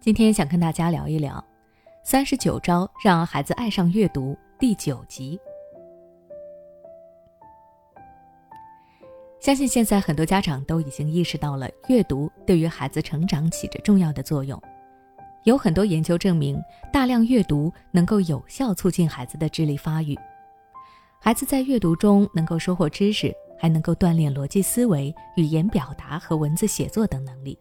今天想跟大家聊一聊《三十九招让孩子爱上阅读》第九集。相信现在很多家长都已经意识到了阅读对于孩子成长起着重要的作用。有很多研究证明，大量阅读能够有效促进孩子的智力发育。孩子在阅读中能够收获知识，还能够锻炼逻辑思维、语言表达和文字写作等能力。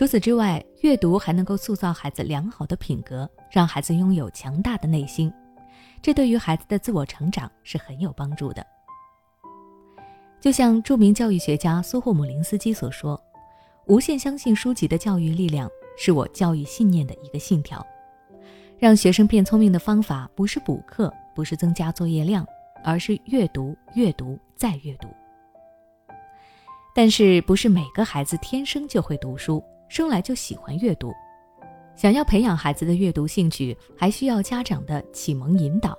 除此之外，阅读还能够塑造孩子良好的品格，让孩子拥有强大的内心，这对于孩子的自我成长是很有帮助的。就像著名教育学家苏霍姆林斯基所说：“无限相信书籍的教育力量，是我教育信念的一个信条。让学生变聪明的方法，不是补课，不是增加作业量，而是阅读、阅读再阅读。但是，不是每个孩子天生就会读书，生来就喜欢阅读。想要培养孩子的阅读兴趣，还需要家长的启蒙引导。”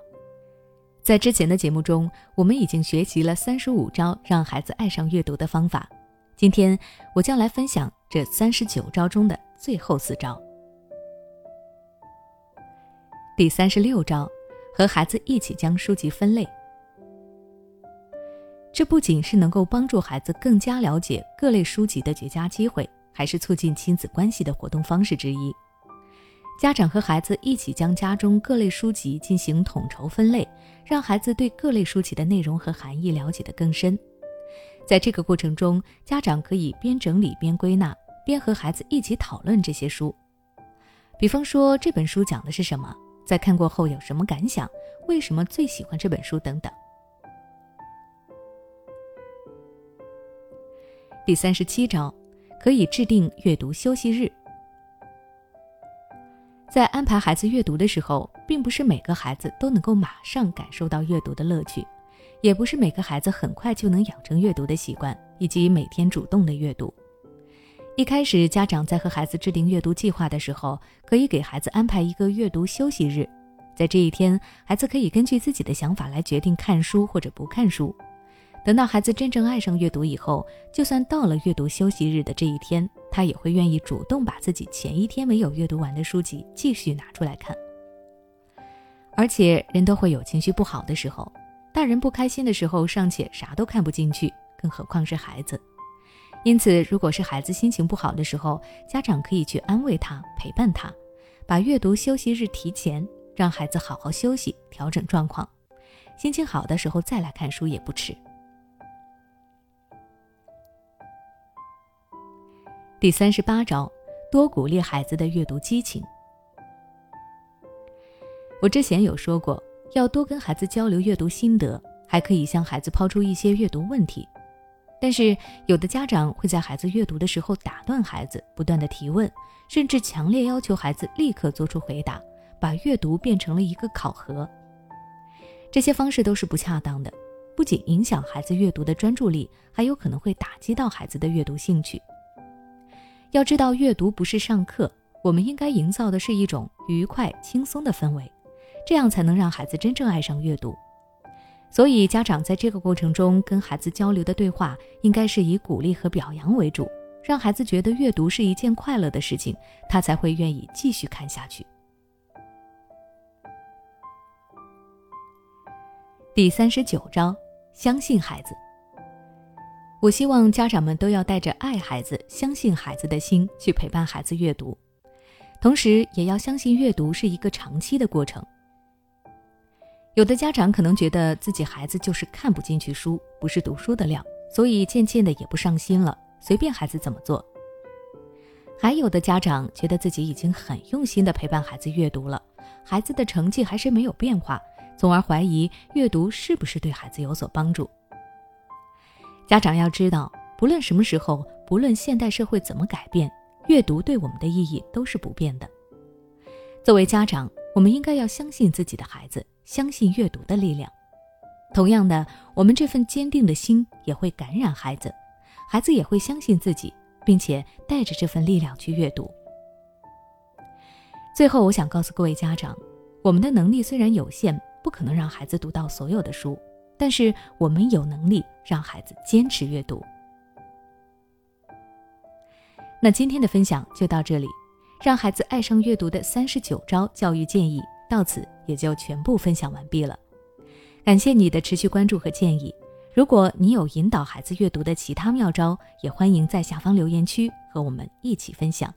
在之前的节目中，我们已经学习了三十五招让孩子爱上阅读的方法。今天我将来分享这三十九招中的最后四招。第三十六招，和孩子一起将书籍分类。这不仅是能够帮助孩子更加了解各类书籍的绝佳机会，还是促进亲子关系的活动方式之一。家长和孩子一起将家中各类书籍进行统筹分类，让孩子对各类书籍的内容和含义了解得更深。在这个过程中，家长可以边整理边归纳，边和孩子一起讨论这些书。比方说，这本书讲的是什么？在看过后有什么感想？为什么最喜欢这本书？等等。第三十七招，可以制定阅读休息日。在安排孩子阅读的时候，并不是每个孩子都能够马上感受到阅读的乐趣，也不是每个孩子很快就能养成阅读的习惯，以及每天主动的阅读。一开始，家长在和孩子制定阅读计划的时候，可以给孩子安排一个阅读休息日，在这一天，孩子可以根据自己的想法来决定看书或者不看书。等到孩子真正爱上阅读以后，就算到了阅读休息日的这一天，他也会愿意主动把自己前一天没有阅读完的书籍继续拿出来看。而且人都会有情绪不好的时候，大人不开心的时候尚且啥都看不进去，更何况是孩子。因此，如果是孩子心情不好的时候，家长可以去安慰他、陪伴他，把阅读休息日提前，让孩子好好休息，调整状况，心情好的时候再来看书也不迟。第三十八招，多鼓励孩子的阅读激情。我之前有说过，要多跟孩子交流阅读心得，还可以向孩子抛出一些阅读问题。但是有的家长会在孩子阅读的时候打断孩子，不断的提问，甚至强烈要求孩子立刻做出回答，把阅读变成了一个考核。这些方式都是不恰当的，不仅影响孩子阅读的专注力，还有可能会打击到孩子的阅读兴趣。要知道，阅读不是上课，我们应该营造的是一种愉快、轻松的氛围，这样才能让孩子真正爱上阅读。所以，家长在这个过程中跟孩子交流的对话，应该是以鼓励和表扬为主，让孩子觉得阅读是一件快乐的事情，他才会愿意继续看下去。第三十九招，相信孩子。我希望家长们都要带着爱孩子、相信孩子的心去陪伴孩子阅读，同时也要相信阅读是一个长期的过程。有的家长可能觉得自己孩子就是看不进去书，不是读书的料，所以渐渐的也不上心了，随便孩子怎么做。还有的家长觉得自己已经很用心的陪伴孩子阅读了，孩子的成绩还是没有变化，从而怀疑阅读是不是对孩子有所帮助。家长要知道，不论什么时候，不论现代社会怎么改变，阅读对我们的意义都是不变的。作为家长，我们应该要相信自己的孩子，相信阅读的力量。同样的，我们这份坚定的心也会感染孩子，孩子也会相信自己，并且带着这份力量去阅读。最后，我想告诉各位家长，我们的能力虽然有限，不可能让孩子读到所有的书。但是我们有能力让孩子坚持阅读。那今天的分享就到这里，让孩子爱上阅读的三十九招教育建议到此也就全部分享完毕了。感谢你的持续关注和建议。如果你有引导孩子阅读的其他妙招，也欢迎在下方留言区和我们一起分享。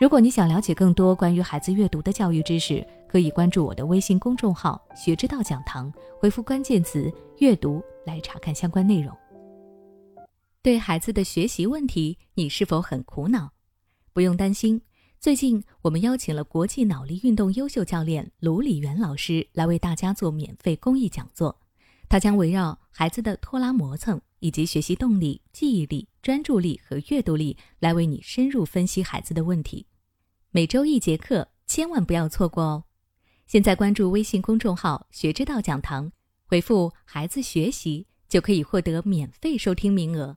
如果你想了解更多关于孩子阅读的教育知识，可以关注我的微信公众号“学之道讲堂”，回复关键词“阅读”来查看相关内容。对孩子的学习问题，你是否很苦恼？不用担心，最近我们邀请了国际脑力运动优秀教练卢礼元老师来为大家做免费公益讲座。他将围绕孩子的拖拉磨蹭以及学习动力、记忆力、专注力和阅读力来为你深入分析孩子的问题。每周一节课，千万不要错过哦！现在关注微信公众号“学之道讲堂”，回复“孩子学习”就可以获得免费收听名额。